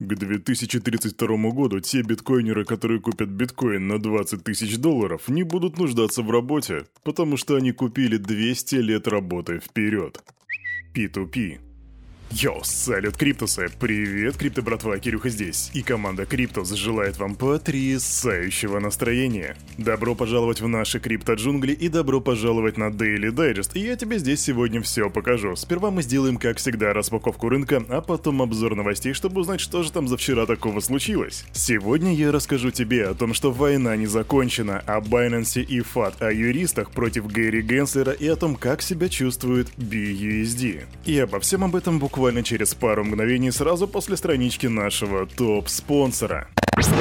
К 2032 году те биткоинеры, которые купят биткоин на 20 тысяч долларов, не будут нуждаться в работе, потому что они купили 200 лет работы вперед. P2P. Йоу, салют, Криптусы! Привет, Крипто братва, Кирюха здесь. И команда Криптус желает вам потрясающего настроения. Добро пожаловать в наши крипто-джунгли и добро пожаловать на Daily Digest. И я тебе здесь сегодня все покажу. Сперва мы сделаем, как всегда, распаковку рынка, а потом обзор новостей, чтобы узнать, что же там за вчера такого случилось. Сегодня я расскажу тебе о том, что война не закончена, о Binance и FUD, о юристах против Гэри Генслера и о том, как себя чувствует BUSD. И обо всем об этом буквально буквально через пару мгновений сразу после странички нашего топ-спонсора.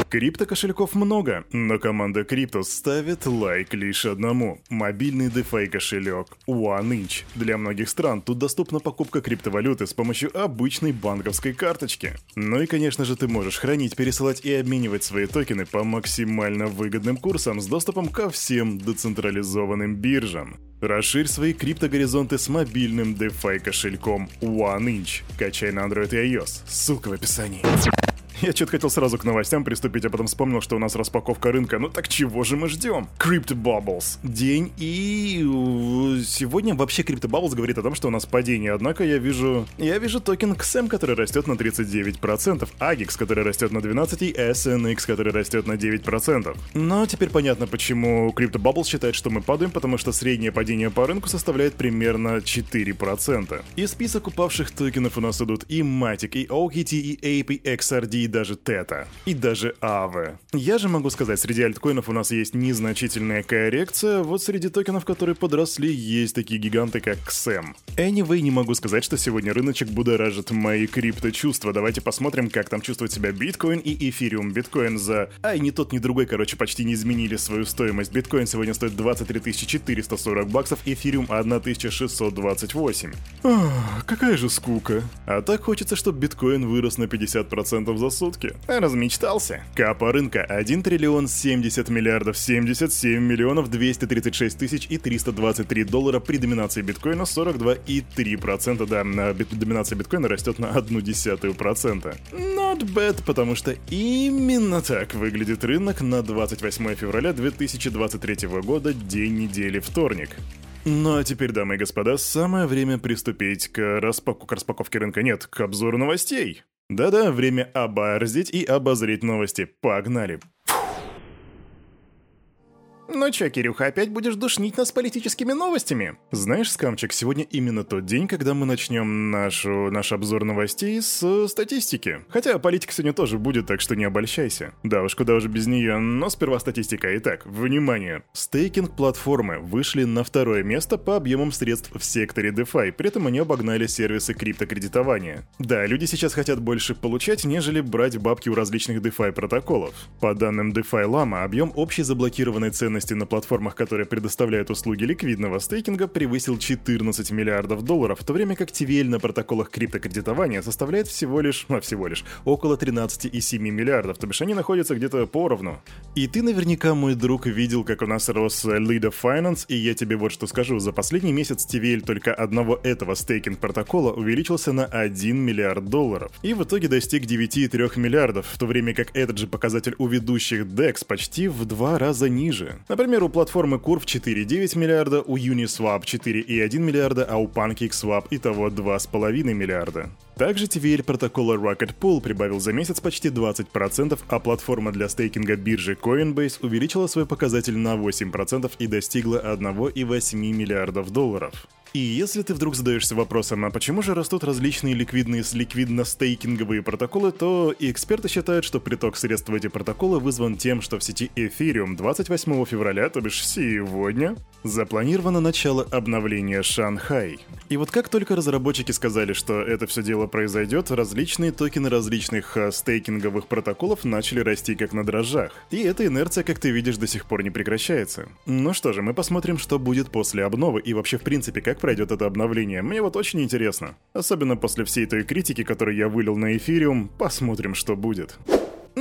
Крипто-кошельков много, но команда Cryptos ставит лайк лишь одному. Мобильный DeFi кошелек OneInch. Для многих стран тут доступна покупка криптовалюты с помощью обычной банковской карточки. Ну и конечно же ты можешь хранить, пересылать и обменивать свои токены по максимально выгодным курсам с доступом ко всем децентрализованным биржам. Расширь свои криптогоризонты с мобильным DeFi кошельком OneInch. Качай на Android и iOS. Ссылка в описании. Я что-то хотел сразу к новостям приступить, а потом вспомнил, что у нас распаковка рынка. Ну так чего же мы ждем? Crypto Bubbles. День и... Сегодня вообще Crypto Bubbles говорит о том, что у нас падение. Однако я вижу... Я вижу токен XM, который растет на 39%, AGIX, который растет на 12%, и SNX, который растет на 9%. Но теперь понятно, почему Crypto Bubbles считает, что мы падаем, потому что среднее падение по рынку составляет примерно 4%. И список упавших токенов у нас идут и Matic, и OKT, и AP, XRD, даже Тета, и даже Аве. Я же могу сказать, среди альткоинов у нас есть незначительная коррекция, вот среди токенов, которые подросли, есть такие гиганты, как XM. Anyway, не могу сказать, что сегодня рыночек будоражит мои крипто-чувства. Давайте посмотрим, как там чувствует себя биткоин и эфириум. Биткоин за... Ай, ни тот, ни другой, короче, почти не изменили свою стоимость. Биткоин сегодня стоит 23 440 баксов, эфириум 1628. Ах, какая же скука. А так хочется, чтобы биткоин вырос на 50% за сутки. Размечтался. Капа рынка 1 триллион 70 миллиардов 77 миллионов 236 тысяч и 323 доллара при доминации биткоина 42,3%. Да, доминация биткоина растет на 0,1%. Not bad, потому что именно так выглядит рынок на 28 февраля 2023 года, день недели вторник. Ну а теперь, дамы и господа, самое время приступить к, распаку, к распаковке рынка. Нет, к обзору новостей. Да-да, время оборзить и обозреть новости. Погнали! Ну чё, Кирюха, опять будешь душнить нас политическими новостями? Знаешь, Скамчик, сегодня именно тот день, когда мы начнем нашу, наш обзор новостей с э, статистики. Хотя политика сегодня тоже будет, так что не обольщайся. Да уж, куда уже без нее, но сперва статистика. Итак, внимание. Стейкинг-платформы вышли на второе место по объемам средств в секторе DeFi, при этом они обогнали сервисы криптокредитования. Да, люди сейчас хотят больше получать, нежели брать бабки у различных DeFi протоколов. По данным DeFi Lama, объем общей заблокированной цены стоимости на платформах, которые предоставляют услуги ликвидного стейкинга, превысил 14 миллиардов долларов, в то время как TVL на протоколах криптокредитования составляет всего лишь, а всего лишь, около 13,7 миллиардов, то бишь они находятся где-то поровну. И ты наверняка, мой друг, видел, как у нас рос Lead of Finance, и я тебе вот что скажу, за последний месяц TVL только одного этого стейкинг протокола увеличился на 1 миллиард долларов, и в итоге достиг 9,3 миллиардов, в то время как этот же показатель у ведущих DEX почти в два раза ниже. Например, у платформы Curve 4,9 миллиарда, у Uniswap 4,1 миллиарда, а у PancakeSwap итого 2,5 миллиарда. Также TVL протокола Rocket Pool прибавил за месяц почти 20%, а платформа для стейкинга биржи Coinbase увеличила свой показатель на 8% и достигла 1,8 миллиардов долларов. И если ты вдруг задаешься вопросом, а почему же растут различные ликвидные с ликвидно-стейкинговые протоколы, то и эксперты считают, что приток средств в эти протоколы вызван тем, что в сети Ethereum 28 февраля, то бишь сегодня, запланировано начало обновления Шанхай. И вот как только разработчики сказали, что это все дело произойдет, различные токены различных а, стейкинговых протоколов начали расти как на дрожжах. И эта инерция, как ты видишь, до сих пор не прекращается. Ну что же, мы посмотрим, что будет после обновы и вообще в принципе, как пройдет это обновление. Мне вот очень интересно. Особенно после всей той критики, которую я вылил на эфириум, посмотрим, что будет.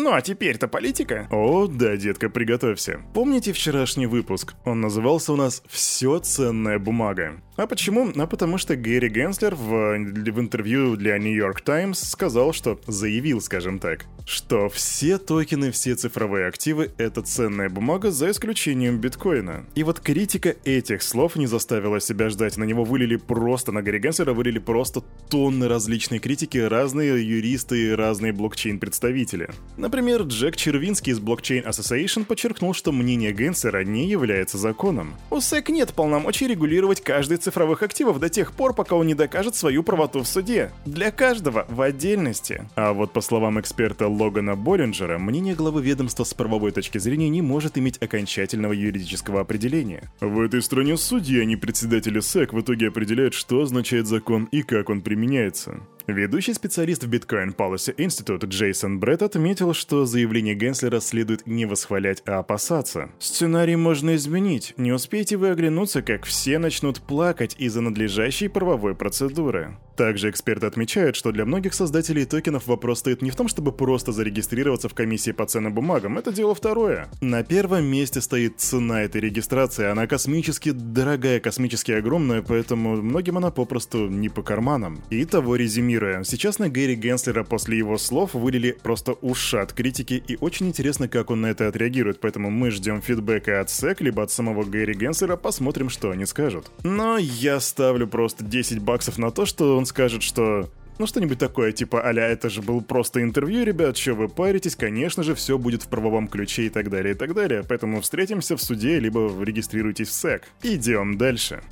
Ну а теперь-то политика. О, да, детка, приготовься. Помните вчерашний выпуск? Он назывался у нас «Все ценная бумага». А почему? А потому что Гэри Генслер в, в интервью для New York Times сказал, что заявил, скажем так, что все токены, все цифровые активы — это ценная бумага за исключением биткоина. И вот критика этих слов не заставила себя ждать. На него вылили просто, на Гэри Генслера вылили просто тонны различной критики, разные юристы и разные блокчейн-представители. Например, Джек Червинский из Blockchain Association подчеркнул, что мнение Генслера не является законом. У SEC нет полномочий регулировать каждый цифровых активов до тех пор, пока он не докажет свою правоту в суде. Для каждого в отдельности. А вот по словам эксперта Логана Боллинджера, мнение главы ведомства с правовой точки зрения не может иметь окончательного юридического определения. В этой стране судьи, а не председатели СЭК, в итоге определяют, что означает закон и как он применяется. Ведущий специалист в Bitcoin Policy Institute Джейсон Бретт отметил, что заявление Генслера следует не восхвалять, а опасаться. Сценарий можно изменить. Не успеете вы оглянуться, как все начнут плакать из-за надлежащей правовой процедуры. Также эксперты отмечают, что для многих создателей токенов вопрос стоит не в том, чтобы просто зарегистрироваться в комиссии по ценным бумагам, это дело второе. На первом месте стоит цена этой регистрации, она космически дорогая, космически огромная, поэтому многим она попросту не по карманам. И того резюмируя, сейчас на Гэри Генслера после его слов вылили просто ушат критики, и очень интересно, как он на это отреагирует, поэтому мы ждем фидбэка от SEC, либо от самого Гэри Генслера, посмотрим, что они скажут. Но я ставлю просто 10 баксов на то, что он скажет, что ну, что-нибудь такое, типа, аля, это же был просто интервью, ребят, что вы паритесь, конечно же, все будет в правовом ключе и так далее, и так далее. Поэтому встретимся в суде, либо регистрируйтесь в СЭК. Идем дальше.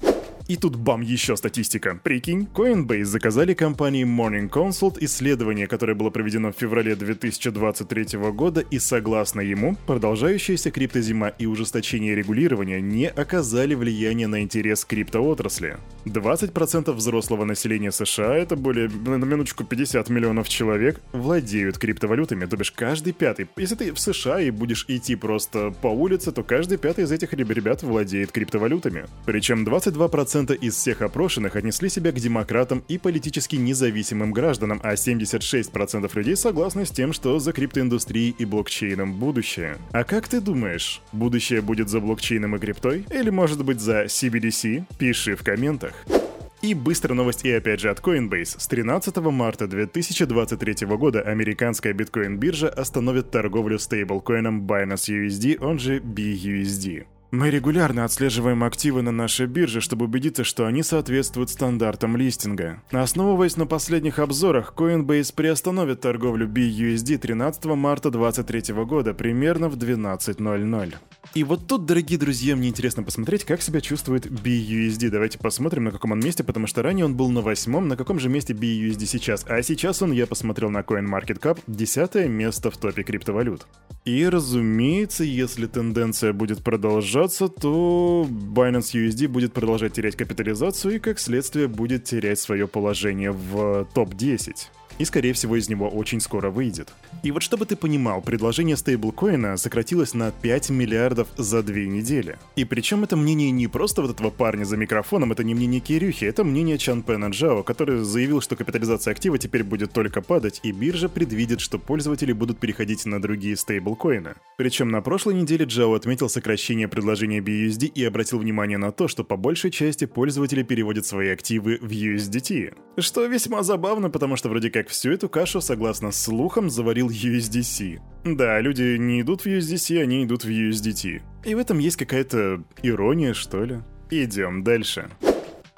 И тут бам, еще статистика. Прикинь, Coinbase заказали компании Morning Consult исследование, которое было проведено в феврале 2023 года, и согласно ему, продолжающаяся криптозима и ужесточение регулирования не оказали влияния на интерес криптоотрасли. 20% взрослого населения США, это более, на минуточку, 50 миллионов человек, владеют криптовалютами, то бишь каждый пятый. Если ты в США и будешь идти просто по улице, то каждый пятый из этих ребят владеет криптовалютами. Причем 22% 40% из всех опрошенных отнесли себя к демократам и политически независимым гражданам, а 76% людей согласны с тем, что за криптоиндустрией и блокчейном будущее. А как ты думаешь, будущее будет за блокчейном и криптой? Или может быть за CBDC? Пиши в комментах. И быстрая новость и опять же от Coinbase. С 13 марта 2023 года американская биткоин-биржа остановит торговлю стейблкоином Binance USD, он же BUSD. Мы регулярно отслеживаем активы на нашей бирже, чтобы убедиться, что они соответствуют стандартам листинга. Основываясь на последних обзорах, Coinbase приостановит торговлю BUSD 13 марта 2023 года примерно в 12.00. И вот тут, дорогие друзья, мне интересно посмотреть, как себя чувствует BUSD. Давайте посмотрим, на каком он месте, потому что ранее он был на восьмом, на каком же месте BUSD сейчас. А сейчас он, я посмотрел на CoinMarketCap, десятое место в топе криптовалют. И, разумеется, если тенденция будет продолжаться, то Binance USD будет продолжать терять капитализацию и, как следствие, будет терять свое положение в топ-10 и, скорее всего, из него очень скоро выйдет. И вот чтобы ты понимал, предложение стейблкоина сократилось на 5 миллиардов за две недели. И причем это мнение не просто вот этого парня за микрофоном, это не мнение Кирюхи, это мнение Чан Пэна Джао, который заявил, что капитализация актива теперь будет только падать, и биржа предвидит, что пользователи будут переходить на другие стейблкоины. Причем на прошлой неделе Джао отметил сокращение предложения BUSD и обратил внимание на то, что по большей части пользователи переводят свои активы в USDT. Что весьма забавно, потому что вроде как как всю эту кашу, согласно слухам, заварил USDC. Да, люди не идут в USDC, они идут в USDT. И в этом есть какая-то ирония, что ли. Идем дальше.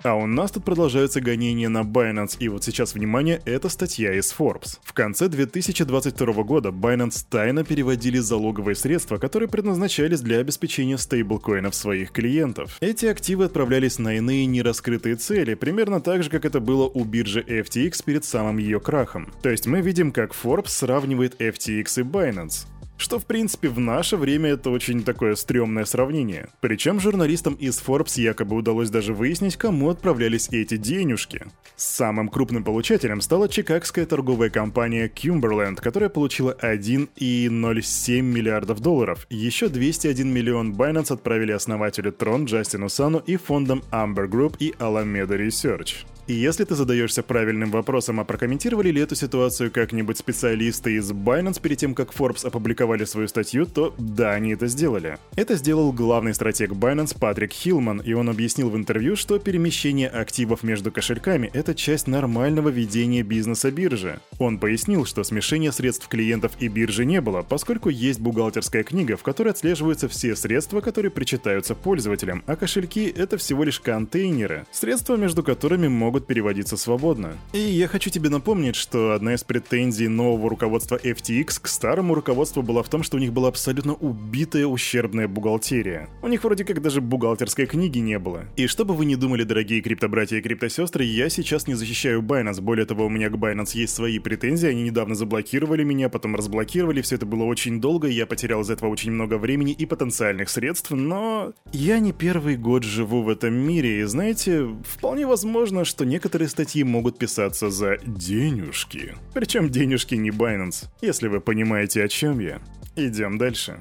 А у нас тут продолжаются гонения на Binance, и вот сейчас, внимание, это статья из Forbes. В конце 2022 года Binance тайно переводили залоговые средства, которые предназначались для обеспечения стейблкоинов своих клиентов. Эти активы отправлялись на иные нераскрытые цели, примерно так же, как это было у биржи FTX перед самым ее крахом. То есть мы видим, как Forbes сравнивает FTX и Binance. Что, в принципе, в наше время это очень такое стрёмное сравнение. Причем журналистам из Forbes якобы удалось даже выяснить, кому отправлялись эти денежки. Самым крупным получателем стала чикагская торговая компания Cumberland, которая получила 1,07 миллиардов долларов. Еще 201 миллион Binance отправили основателю Tron Джастину Сану и фондам Amber Group и Alameda Research. И если ты задаешься правильным вопросом, а прокомментировали ли эту ситуацию как-нибудь специалисты из Binance перед тем, как Forbes опубликовали свою статью, то да, они это сделали. Это сделал главный стратег Binance Патрик Хилман, и он объяснил в интервью, что перемещение активов между кошельками — это часть нормального ведения бизнеса биржи. Он пояснил, что смешения средств клиентов и биржи не было, поскольку есть бухгалтерская книга, в которой отслеживаются все средства, которые причитаются пользователям, а кошельки — это всего лишь контейнеры, средства между которыми могут переводиться свободно. И я хочу тебе напомнить, что одна из претензий нового руководства FTX к старому руководству была в том, что у них была абсолютно убитая ущербная бухгалтерия. У них вроде как даже бухгалтерской книги не было. И чтобы вы не думали, дорогие криптобратья и криптосестры, я сейчас не защищаю Binance. Более того, у меня к Binance есть свои претензии. Они недавно заблокировали меня, потом разблокировали. Все это было очень долго, я потерял из этого очень много времени и потенциальных средств, но я не первый год живу в этом мире, и знаете, вполне возможно, что некоторые статьи могут писаться за денежки. Причем денежки не Binance, если вы понимаете, о чем я. Идем дальше.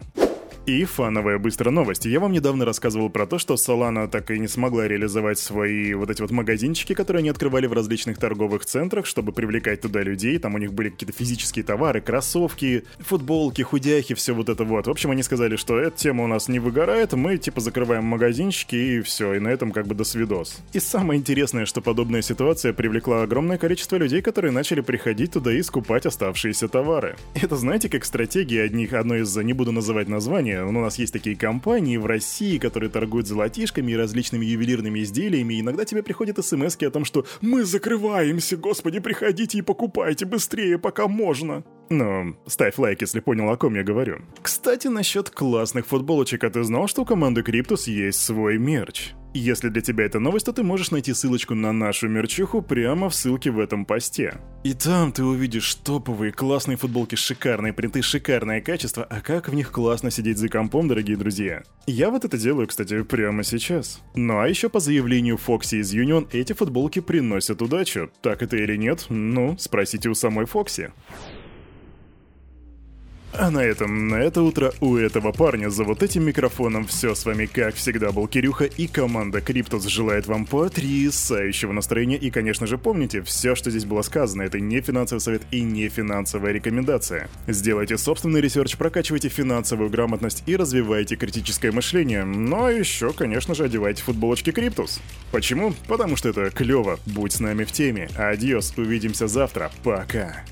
И фановая быстрая новость. Я вам недавно рассказывал про то, что Solana так и не смогла реализовать свои вот эти вот магазинчики, которые они открывали в различных торговых центрах, чтобы привлекать туда людей. Там у них были какие-то физические товары, кроссовки, футболки, худяхи, все вот это вот. В общем, они сказали, что эта тема у нас не выгорает, мы типа закрываем магазинчики и все, и на этом как бы до свидос. И самое интересное, что подобная ситуация привлекла огромное количество людей, которые начали приходить туда и скупать оставшиеся товары. Это знаете, как стратегия одних, одно из, не буду называть название, у нас есть такие компании в России, которые торгуют золотишками и различными ювелирными изделиями, и иногда тебе приходят смс о том, что «Мы закрываемся, господи, приходите и покупайте быстрее, пока можно». Ну, ставь лайк, если понял, о ком я говорю. Кстати, насчет классных футболочек, а ты знал, что у команды Криптус есть свой мерч? Если для тебя это новость, то ты можешь найти ссылочку на нашу мерчуху прямо в ссылке в этом посте. И там ты увидишь топовые классные футболки, шикарные принты, шикарное качество, а как в них классно сидеть за компом, дорогие друзья. Я вот это делаю, кстати, прямо сейчас. Ну а еще по заявлению Фокси из Union эти футболки приносят удачу. Так это или нет? Ну, спросите у самой Фокси. А на этом, на это утро у этого парня за вот этим микрофоном все с вами, как всегда, был Кирюха и команда Криптус желает вам потрясающего настроения и, конечно же, помните, все, что здесь было сказано, это не финансовый совет и не финансовая рекомендация. Сделайте собственный research, прокачивайте финансовую грамотность и развивайте критическое мышление, но еще, конечно же, одевайте футболочки Криптус. Почему? Потому что это клево, будь с нами в теме. Адьос, увидимся завтра, пока.